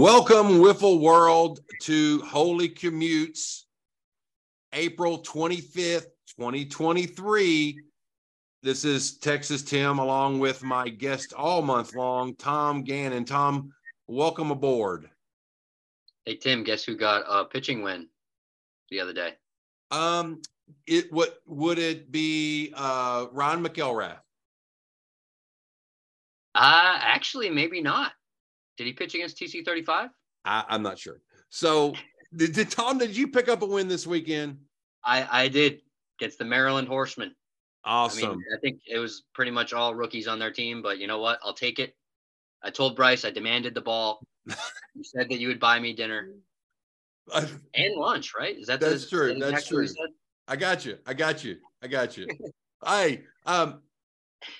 Welcome, Wiffle World, to Holey Commutes, April 25th, 2023. This is Texas Tim, along with my guest all month long, Tom Gannon. Tom, welcome aboard. Hey Tim, guess who got a pitching win the other day? Um, it what would it be? Uh, Ron McElrath. Uh actually, maybe not. Did he pitch against TC 35? I, I'm not sure. So, did, did Tom? Did you pick up a win this weekend? I I did against the Maryland Horsemen. Awesome. I mean, I think it was pretty much all rookies on their team, but you know what? I'll take it. I told Bryce I demanded the ball. you said that you would buy me dinner and lunch, right? Is that That's the, true. that That's exactly what he true. I got you. I got you. I got you. Hey, um,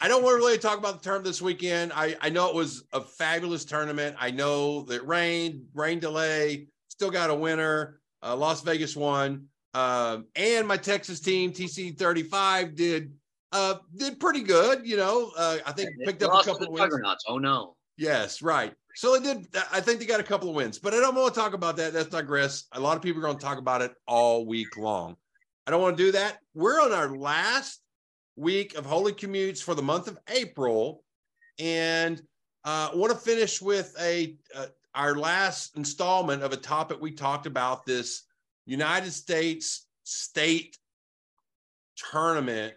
I don't want to really talk about the tournament this weekend. I, I know it was a fabulous tournament. I know that rain, rain delay, still got a winner. Uh, Las Vegas won. Um, and my Texas team, TC 35, did uh did pretty good. You know, uh, I think They picked up a couple of wins. Oh no. Yes, right. So it did. I think they got a couple of wins, but I don't want to talk about that. That's digress. A lot of people are going to talk about it all week long. I don't want to do that. We're on our last week of Holey Commutes for the month of April, and uh, I want to finish with a uh, our last installment of a topic we talked about this United States state tournament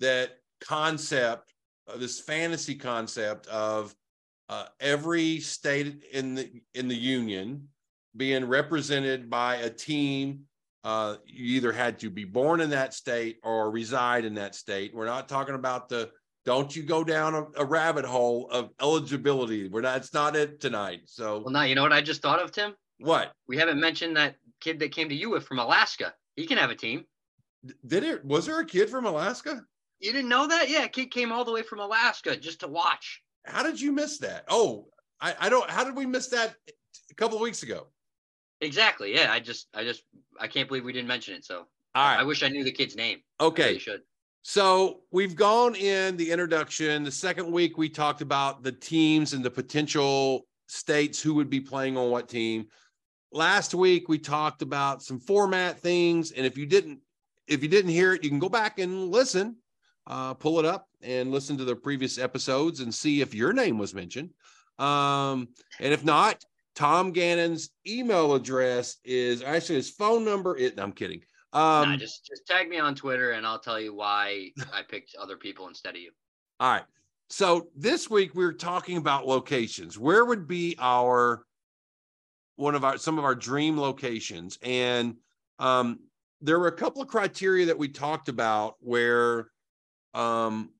that concept, uh, this fantasy concept of uh, every state in the in the union being represented by a team. Uh, you either had to be born in that state or reside in that state. We're not talking about the don't you go down a, a rabbit hole of eligibility. We're not. It's not it tonight. So Well, now you know what I just thought of, Tim. what We haven't mentioned that kid that came to you with from Alaska. He can have a team. did it? Was there a kid from Alaska? You didn't know that? Yeah, kid came all the way from Alaska just to watch. How did you miss that? Oh, I, I don't. How did we miss that a couple of weeks ago? Exactly. Yeah. I just, I just, I can't believe we didn't mention it. So All I wish I knew the kid's name. Okay. really should. So we've gone in the introduction. The second week, we talked about the teams and the potential states who would be playing on what team. Last week, we talked about some format things. And if you didn't, if you didn't hear it, you can go back and listen, uh, pull it up and listen to the previous episodes and see if your name was mentioned. Um, and if not, Tom Gannon's email address is actually his phone number. It, I'm kidding. Um, nah, just, just tag me on Twitter and I'll tell you why I picked other people instead of you. All right. So this week we are talking about locations. Where would be our one of our some of our dream locations? And um, there were a couple of criteria that we talked about where um,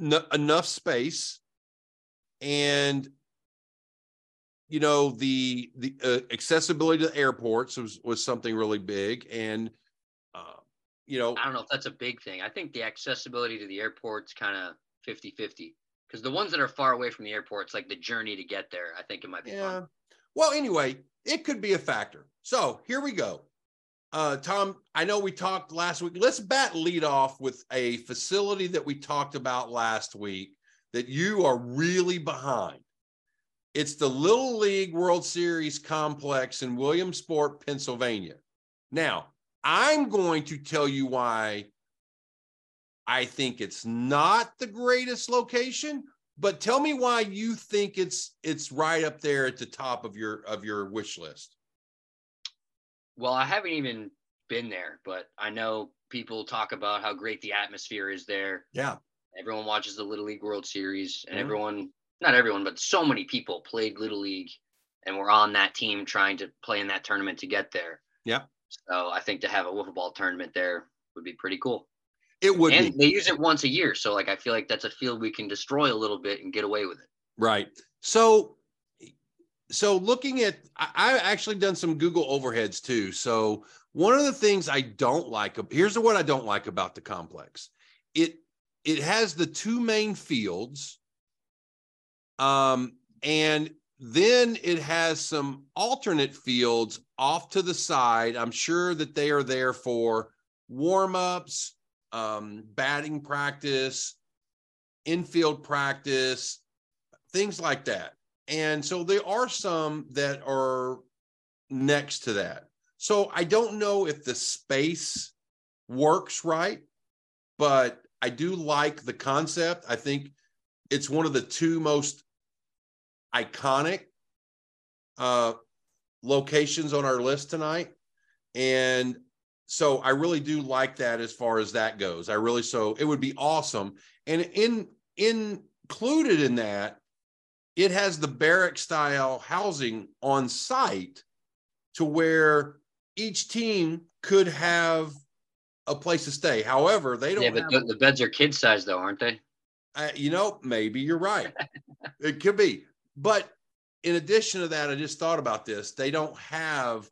n- enough space and you know the the uh, accessibility to the airports was was something really big and uh, you know I don't know if that's a big thing. I think the accessibility to the airport's kind of 50 50 because the ones that are far away from the airports, like the journey to get there, I think it might be Yeah. fun. Well, anyway, it could be a factor. So here we go. Uh, Tom, I know we talked last week. Let's bat lead off with a facility that we talked about last week that you are really behind. It's the Little League World Series complex in Williamsport, Pennsylvania. Now, I'm going to tell you why I think it's not the greatest location, but tell me why you think it's it's right up there at the top of your of your wish list. Well, I haven't even been there, but I know people talk about how great the atmosphere is there. Yeah. Everyone watches the Little League World Series, and Mhm. everyone, not everyone, but so many people played Little League and were on that team trying to play in that tournament to get there. Yeah. So I think to have a wiffle ball tournament there would be pretty cool. It would and be they use it once a year. So like I feel like that's a field we can destroy a little bit and get away with it. right. So so looking at I, I've actually done some Google overheads too. So one of the things I don't like here's what I don't like about the complex. It it has the two main fields. Um and then it has some alternate fields off to the side. I'm sure that they are there for warm-ups, um, batting practice, infield practice, things like that. and so there are some that are next to that. So I don't know if the space works right, but I do like the concept. I think it's one of the two most iconic uh, locations on our list tonight. And so I really do like that as far as that goes. I really so it would be awesome. And in included in that, it has the barrack style housing on site to where each team could have a place to stay. However, they don't. Yeah, but the, the, beds are kid size though, aren't they? Uh, you know, maybe you're right. it could be, but in addition to that, I just thought about this. They don't have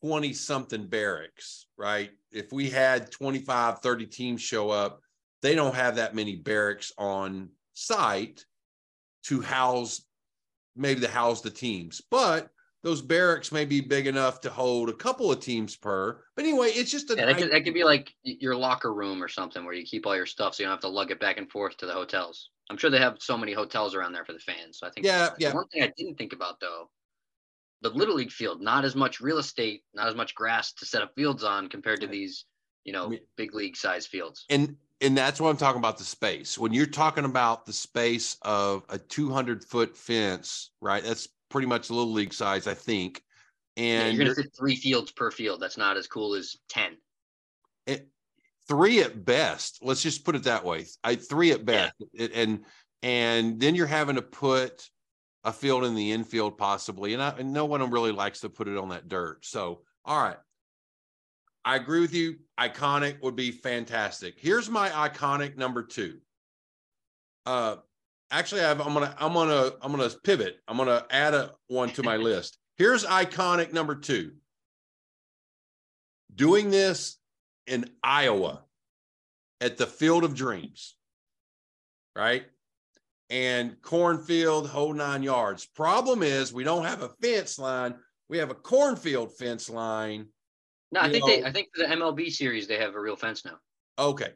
20 something barracks, right? If we had 25, 30 teams show up, they don't have that many barracks on site to house maybe to house the teams. But those barracks may be big enough to hold a couple of teams per. But anyway, it's just a. Yeah, that, could, that could be like your locker room or something where you keep all your stuff so you don't have to lug it back and forth to the hotels. I'm sure they have so many hotels around there for the fans. So I think. Yeah, yeah. One thing I didn't think about though, the little league field, not as much real estate, not as much grass to set up fields on compared to these, you know, big league size fields. And and that's what I'm talking about the space. When you're talking about the space of a 200 foot fence, right? That's pretty much the little league size, I think. And yeah, you're to fit three fields per field. That's not as cool as 10. It, three at best. Let's just put it that way. I three at best. Yeah. And and then you're having to put a field in the infield possibly. And, I, and no one really likes to put it on that dirt. So, all right. I agree with you. Iconic would be fantastic. Here's my iconic number two. Uh, actually I have, I'm gonna I'm gonna I'm gonna pivot. I'm gonna add a one to my list. Here's iconic number two. Doing this in Iowa at the Field of Dreams, right? And cornfield, whole nine yards. Problem is, we don't have a fence line. We have a cornfield fence line. No, I think know. they. I think for the MLB series they have a real fence now. Okay.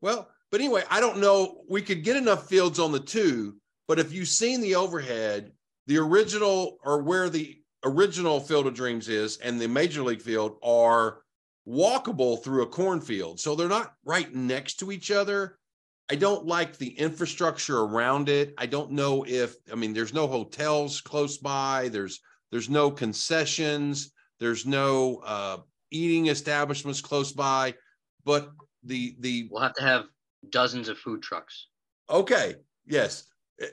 Well, but anyway, I don't know. We could get enough fields on the two, but if you've seen the overhead, the original or where the original Field of Dreams is and the Major League field are walkable through a cornfield. So they're not right next to each other. I don't like the infrastructure around it. I don't know if I mean there's no hotels close by. There's there's no concessions. There's no uh, eating establishments close by. But the the we'll have to have dozens of food trucks. Okay. Yes.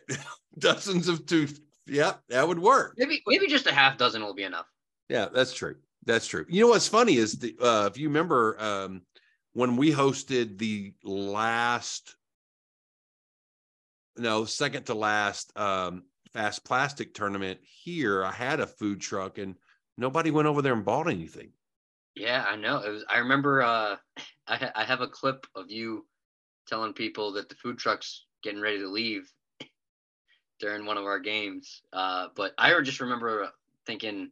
dozens of two. Yeah, that would work. Maybe maybe just a half dozen will be enough. Yeah, that's true. That's true. You know what's funny is the uh, if you remember um, when we hosted the last, no, second to last um, fast plastic tournament here, I had a food truck and nobody went over there and bought anything. Yeah, I know. It was. I remember. Uh, I I have a clip of you telling people that the food truck's getting ready to leave during one of our games. Uh, but I just remember thinking,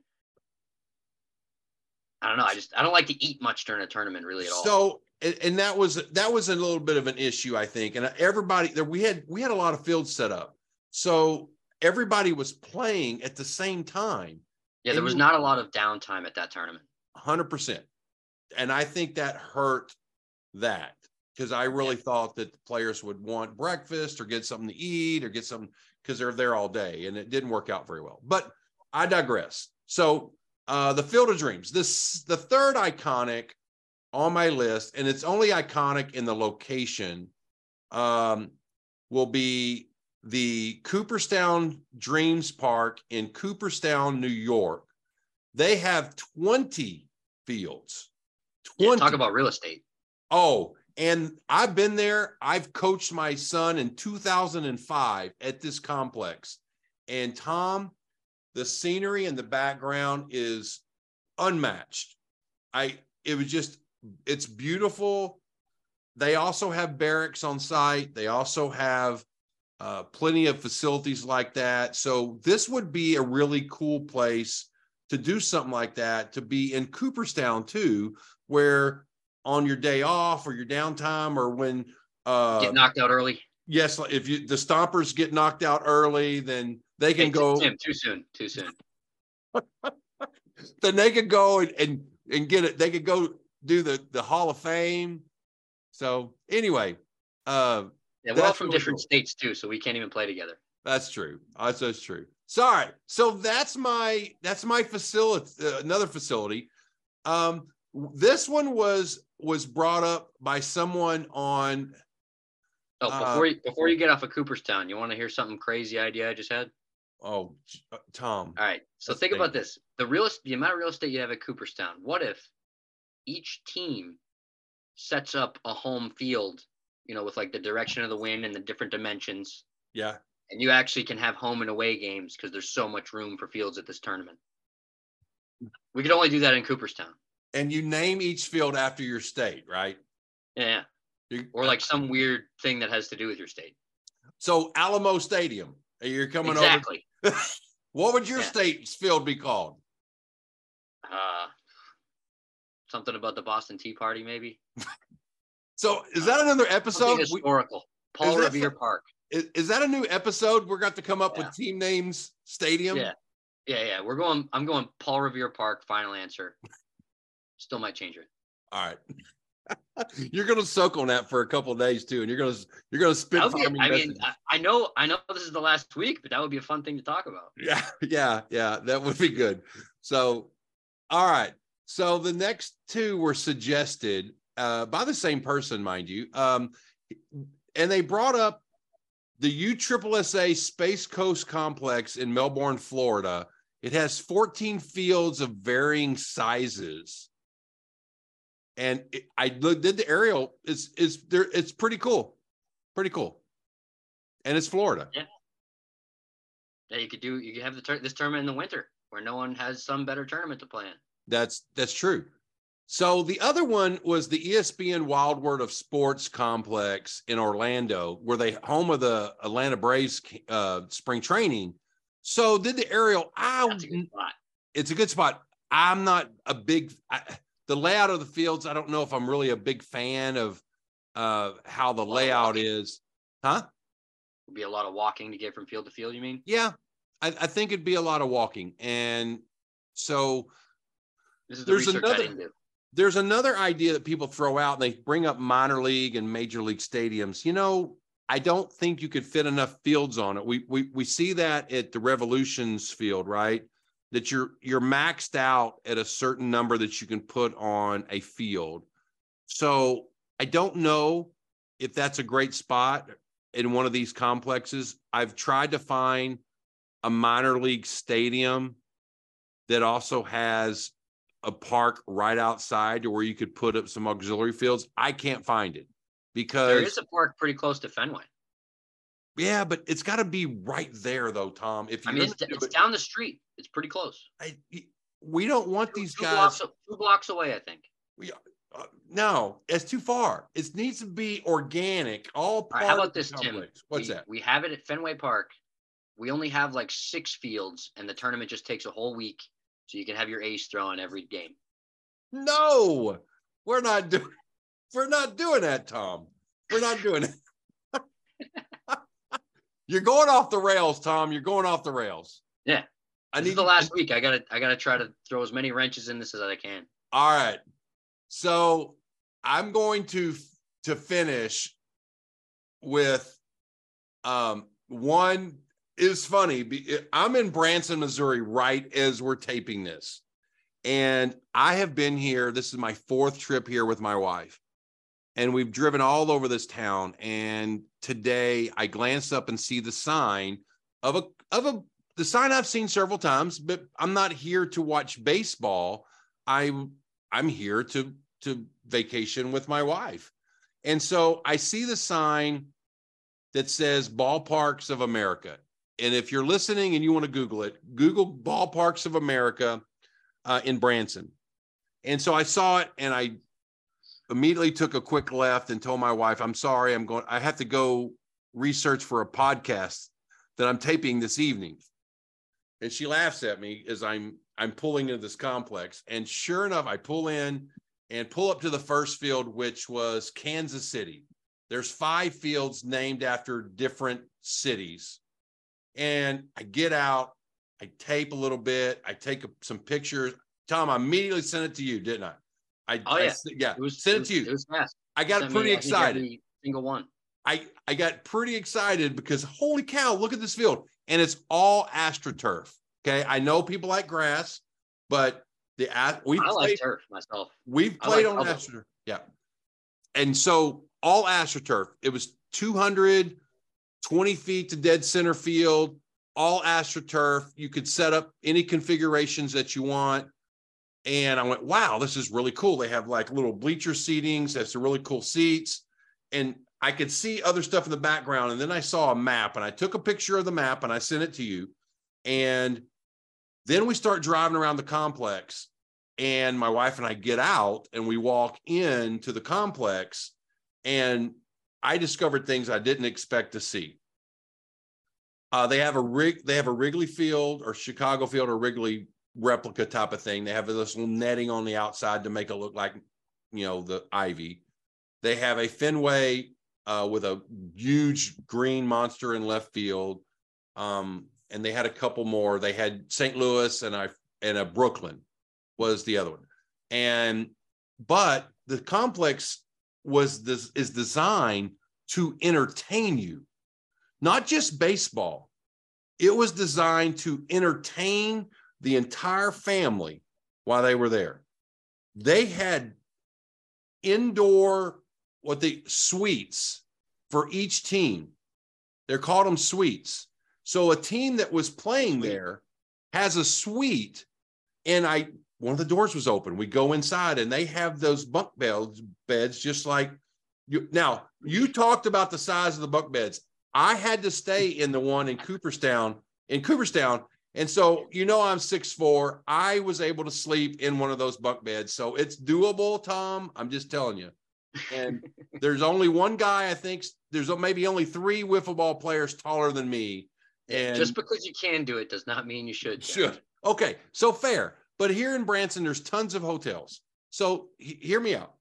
I don't know. I just I don't like to eat much during a tournament really at all. So and that was that was a little bit of an issue, I think. And everybody there we had we had a lot of fields set up, so everybody was playing at the same time. Yeah, there was not a lot of downtime at that tournament. Hundred percent, and I think that hurt that because I really yeah. thought that the players would want breakfast or get something to eat or get something because they're there all day, and it didn't work out very well. But I digress. So uh, the Field of Dreams, this the third iconic on my list, and it's only iconic in the location. Um, will be the Cooperstown Dreams Park in Cooperstown, New York. They have 20 fields. 20. Yeah, talk about real estate. Oh, and I've been there. I've coached my son in 2005 at this complex. And Tom, the scenery and the background is unmatched. I it was just it's beautiful. They also have barracks on site. They also have uh, plenty of facilities like that. So this would be a really cool place to do something like that. To be in Cooperstown too, where on your day off or your downtime or when uh get knocked out early. Yes, if you the stompers get knocked out early, then they can Hey, go. Tim, too soon. Too soon. Then they could go and, and and get it. They could go do the the Hall of Fame. So anyway, uh, Yeah, we're all from different cool. states too, so we can't even play together. That's true. That's, that's true. Sorry. So that's my that's my facility. Uh, another facility. Um, this one was was brought up by someone on. Oh, Uh, before you before you get off of Cooperstown, you want to hear something crazy idea I just had? Oh, uh, Tom. All right. So think about this: the real the amount of real estate you have at Cooperstown. What if each team sets up a home field, you know, with like the direction of the wind and the different dimensions, Yeah. and you actually can have home and away games because there's so much room for fields at this tournament. We could only do that in Cooperstown. And you name each field after your state, right? Yeah. You- Or like some weird thing that has to do with your state. so Alamo Stadium. You're coming over exactly. over. What would your Yeah. state's field be called? Uh, something about the Boston Tea Party, maybe. So is that another episode? Historical. Paul that Revere some- Park. is, is that a new episode? We're going to come up Yeah. with team names, stadium. Yeah. Yeah, yeah. We're going. I'm going Paul Revere Park. Final answer. Still might change it. All right. you're gonna soak on that for a couple of days too, and you're gonna you're gonna spit be- I mean, messages. I, I know, I know this is the last week, but that would be a fun thing to talk about. yeah, yeah, yeah, that would be good. So, all right. So the next two were suggested uh, by the same person, mind you, um, and they brought up the USSSA Space Coast Complex in Melbourne, Florida. It has 14 fields of varying sizes. And it, I looked did the aerial. It's it's there. It's pretty cool, pretty cool, and it's Florida. Yeah, you could do. You could have the tur- this tournament in the winter where no one has some better tournament to play in. That's that's true. So the other one was the ESPN Wild World of Sports complex in Orlando, where they home of the Atlanta Braves uh, spring training. So did the aerial? I That's a good spot. it's a good spot. I'm not a big I, the layout of the fields. I don't know if I'm really a big fan of uh, how the layout is, huh? Would be a lot of walking to get from field to field. You mean? Yeah, I, I think it'd be a lot of walking, and so This is the There's another- I didn't do. there's another idea that people throw out and they bring up minor league and major league stadiums. You know, I don't think you could fit enough fields on it. We we we see that at the Revolutions field, right? That you're you're maxed out at a certain number that you can put on a field. So I don't know if that's a great spot in one of these complexes. I've tried to find a minor league stadium that also has a park right outside to where you could put up some auxiliary fields. I can't find it because there is a park pretty close to Fenway. Yeah, but it's got to be right there though, Tom. If you're mean, it's, do it's it- down the street. It's pretty close. I- we don't want Two- these two guys. blocks, two blocks away, I think. We, uh, no, it's too far. It needs to be organic. All All right, how about this, Tim? What's we, that? We have it at Fenway Park. We only have like six fields, and the tournament just takes a whole week, so you can have your ace throw in every game. No, we're not doing. We're not doing that, Tom. We're not doing it. You're going off the rails, Tom. You're going off the rails. Yeah. I This need is the last week. I gotta, I gotta try to throw as many wrenches in this as I can. All right. So I'm going to to finish with um one is funny. I'm in Branson, Missouri, right as we're taping this. And I have been here. This is my fourth trip here with my wife. And we've driven all over this town. And today I glanced up and see the sign of a of a the sign I've seen several times, but I'm not here to watch baseball. I I'm here to to vacation with my wife. And so I see the sign that says Ballparks of America. And if you're listening and you want to Google it, Google Ballparks of America uh, in Branson. And so I saw it and I immediately took a quick left and told my wife, I'm sorry, I'm going, I have to go research for a podcast that I'm taping this evening. And she laughs at me as I'm I'm pulling into this complex. And sure enough, I pull in and pull up to the first field, which was Kansas City. There's five fields named after different cities. And I get out, I tape a little bit, I take some pictures. Tom, I immediately sent it to you, didn't I? I Oh, I yeah. s- yeah. It was sent it it to you. It was fast. I got Sent me, pretty I excited. Single one. I I got pretty excited because holy cow, look at this field. And it's all astroturf. Okay. I know people like grass, but the we I played, like turf myself. we've played like on astroturf. Yeah. And so all astroturf, it was 220 feet to dead center field, all astroturf. You could set up any configurations that you want. And I went, wow, this is really cool. They have like little bleacher seatings. That's some really cool seats. And I could see other stuff in the background. And then I saw a map and I took a picture of the map and I sent it to you. And then we start driving around the complex. And my wife and I get out and we walk into the complex. And I discovered things I didn't expect to see. Uh, they have a rig, they have a Wrigley Field or Chicago Field or Wrigley replica type of thing. They have this little netting on the outside to make it look like, you know, the ivy. They have a Fenway uh, with a huge green monster in left field, um, and they had a couple more. They had St. Louis and I and a Brooklyn was the other one, and but the complex was this is designed to entertain you, not just baseball. It was designed to entertain the entire family while they were there. They had indoor what they suites for each team. They're called them suites. So a team that was playing there has a suite, and I one of the doors was open. We go inside, and they have those bunk beds, beds just like you. Now you talked about the size of the bunk beds. I had to stay in the one in Cooperstown. In Cooperstown, and so, you know, I'm 6'4. I was able to sleep in one of those bunk beds. So it's doable, Tom. I'm just telling you. And there's only one guy, I think, there's maybe only three wiffle ball players taller than me. And Just because you can do it does not mean you should. Should. Okay. So fair. But here in Branson, there's tons of hotels. So he- hear me out.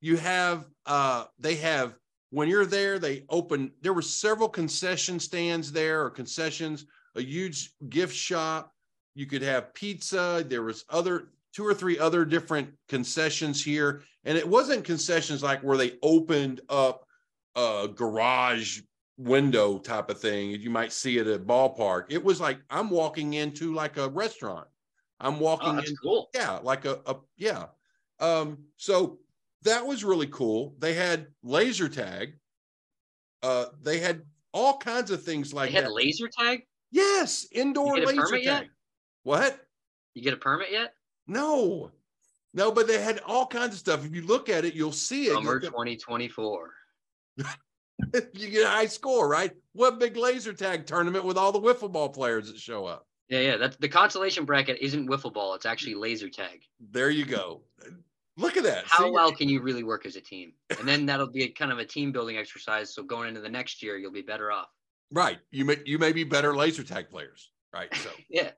You have, uh, they have, when you're there, they open, there were several concession stands there or concessions, a huge gift shop. You could have pizza. There was other two or three other different concessions here. And it wasn't concessions like where they opened up a garage window type of thing you might see it at a ballpark. It was like I'm walking into like a restaurant. I'm walking Oh, in, cool. yeah, like a, a yeah. Um, so that was really cool. They had laser tag. Uh, they had all kinds of things like They had that. laser tag. Yes, indoor You get a laser tag. What? You get a permit yet? No, no, but they had all kinds of stuff. If you look at it, you'll see it. Summer 2024. you get a high score, right? What big laser tag tournament with all the wiffle ball players that show up? Yeah, yeah. That's the consolation bracket isn't wiffle ball. It's actually laser tag. There you go. Look at that. How See? well can you really work as a team? And then that'll be a kind of a team building exercise. So going into the next year, you'll be better off. Right. You may you may be better laser tag players. Right. So Yeah.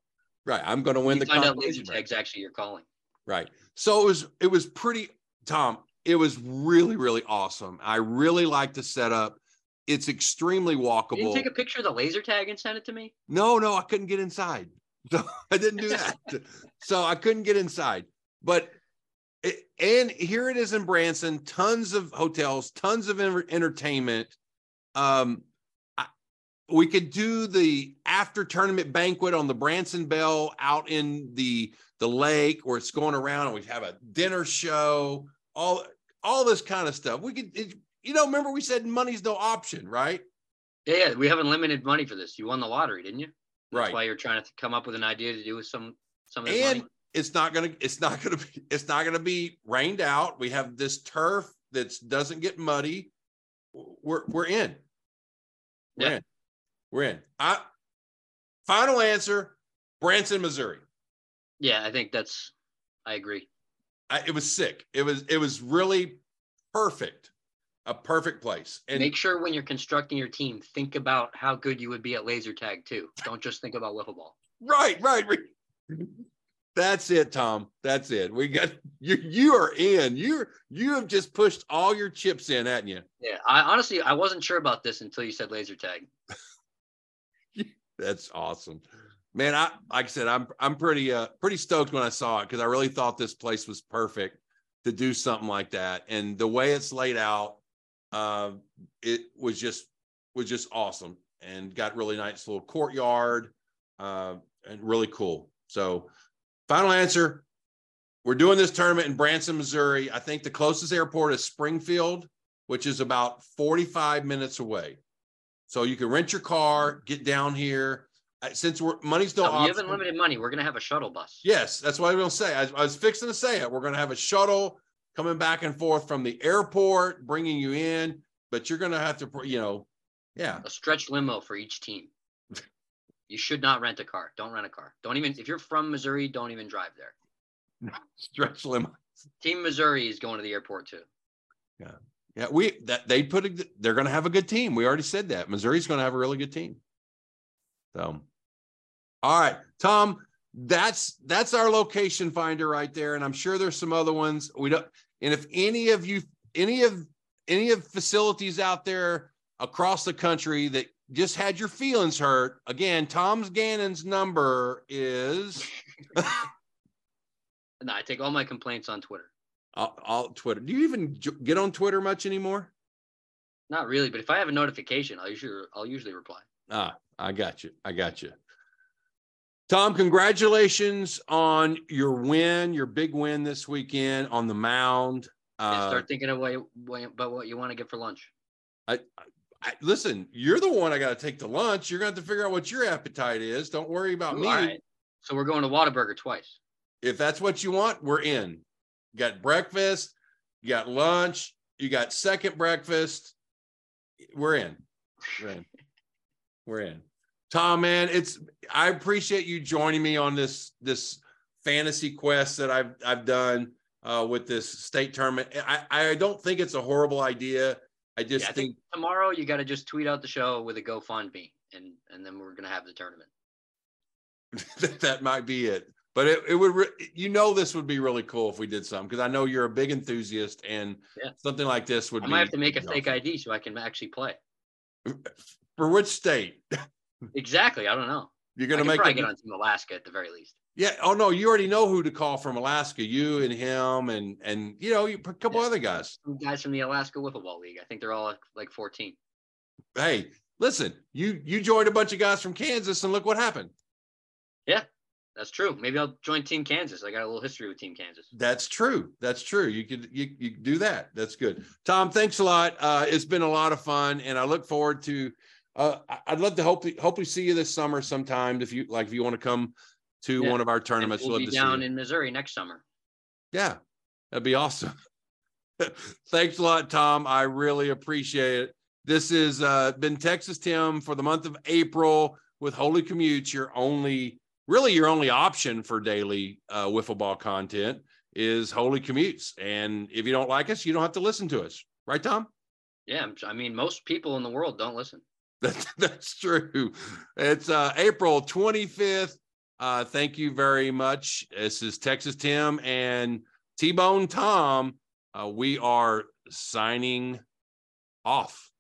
right. I'm going to win you the find out laser tag's actually your calling. Right. So it was it was pretty Tom, it was really really awesome. I really liked the setup. It's extremely You didn't walkable. take a picture of the laser tag and send it to me? No, no, I couldn't get inside. So I didn't do that. so I couldn't get inside. But it, and here it is in Branson, tons of hotels, tons of enter- entertainment. Um, we could do the after tournament banquet on the Branson Belle out in the the lake where it's going around, and we have a dinner show, all all this kind of stuff. We could, it, you know, remember we said money's no option, right? Yeah, yeah. We have unlimited money for this. You won the lottery, didn't you? That's Right. why you're trying to come up with an idea to do with some some of this and money. it's not gonna it's not gonna be it's not gonna be rained out we have this turf that doesn't get muddy we're we're in we're Yeah. in we're in i final answer branson missouri Yeah, I think that's. I agree. I, it was sick it was it was really perfect a perfect place and Make sure when you're constructing your team, think about how good you would be at laser tag too. Don't just think about wiffle ball. right right right. that's it tom that's it we got you you are in you're you have just pushed all your chips in hadn't you Yeah, I honestly I wasn't sure about this until you said laser tag. That's awesome. Man, I like I said, I'm I'm pretty uh pretty stoked when I saw it because I really thought this place was perfect to do something like that. And the way it's laid out, uh, it was just was just awesome and got really nice little courtyard uh, and really cool. So, final answer: We're doing this tournament in Branson, Missouri. I think the closest airport is Springfield, which is about 45 minutes away. So you can rent your car, get down here. Since we're money's no, no you have unlimited money. We're gonna have a shuttle bus. Yes, that's what I was gonna say. I, I was fixing to say it. We're gonna have a shuttle coming back and forth from the airport, bringing you in. But you're gonna have to, you know, yeah, a stretch limo for each team. you should not rent a car. Don't rent a car. Don't even if you're from Missouri, don't even drive there. stretch limo. Team Missouri is going to the airport too. Yeah. Yeah, we that they put a, they're going to have a good team. We already said that. Missouri's going to have a really good team. So, all right, Tom, that's that's our location finder right there, and I'm sure there's some other ones. We don't. And if any of you, any of any of facilities out there across the country that just had your feelings hurt, again, Tom's Gannon's number is. no, I take all my complaints on Twitter. I'll, I'll, Twitter. Do you even get on Twitter much anymore? Not really, but if I have a notification, I'll usually I'll usually reply. Ah, I got you. I got you. Tom, congratulations on your win, your big win this weekend on the mound. Uh, start thinking of about what you want to get for lunch. I, I listen. You're the one I got to take to lunch. You're going to have to figure out what your appetite is. Don't worry about Ooh, me. All right. So we're going to Whataburger twice. If that's what you want, we're in. You got breakfast, you got lunch, you got second breakfast. We're in. We're in. We're in. Tom, man, it's I appreciate you joining me on this this fantasy quest that I've I've done uh, with this state tournament. I, I don't think it's a horrible idea. I just yeah, I think, think, tomorrow you got to just tweet out the show with a GoFundMe, and and then we're gonna have the tournament. that might be it. But it, it would, re- you know, this would be really cool if we did something because I know you're a big enthusiast and yeah. something like this would I be. have to make a fake ID so I can actually play. For which state? exactly. I don't know. You're going to make probably get on Team Alaska at the very least. Yeah. Oh no, you already know who to call from Alaska. You and him, and and you know, a couple yeah. other guys. Guys from the Alaska Wiffle Ball League. I think they're all like 14. Hey, listen, you you joined a bunch of guys from Kansas, and look what happened. Yeah, that's true. Maybe I'll join Team Kansas. I got a little history with Team Kansas. That's true. That's true. You could you, you do that. That's good. Tom, thanks a lot. Uh, it's been a lot of fun, and I look forward to. Uh, I'd love to hope hopefully see you this summer sometime if you like if you want to come to yeah. one of our tournaments. we'll be down in Missouri next summer. Yeah, that'd be awesome. thanks a lot, Tom. I really appreciate it. This has uh, been Texas Tim for the month of April with Holey Commutes, your only really your only option for daily uh, wiffle ball content is Holey Commutes. And if you don't like us, you don't have to listen to us. Right, Tom? Yeah. I mean, most people in the world don't listen. That's, that's true. It's uh, April 25th. Uh, thank you very much. This is Texas Tim and T Bone Tom. Uh, we are signing off.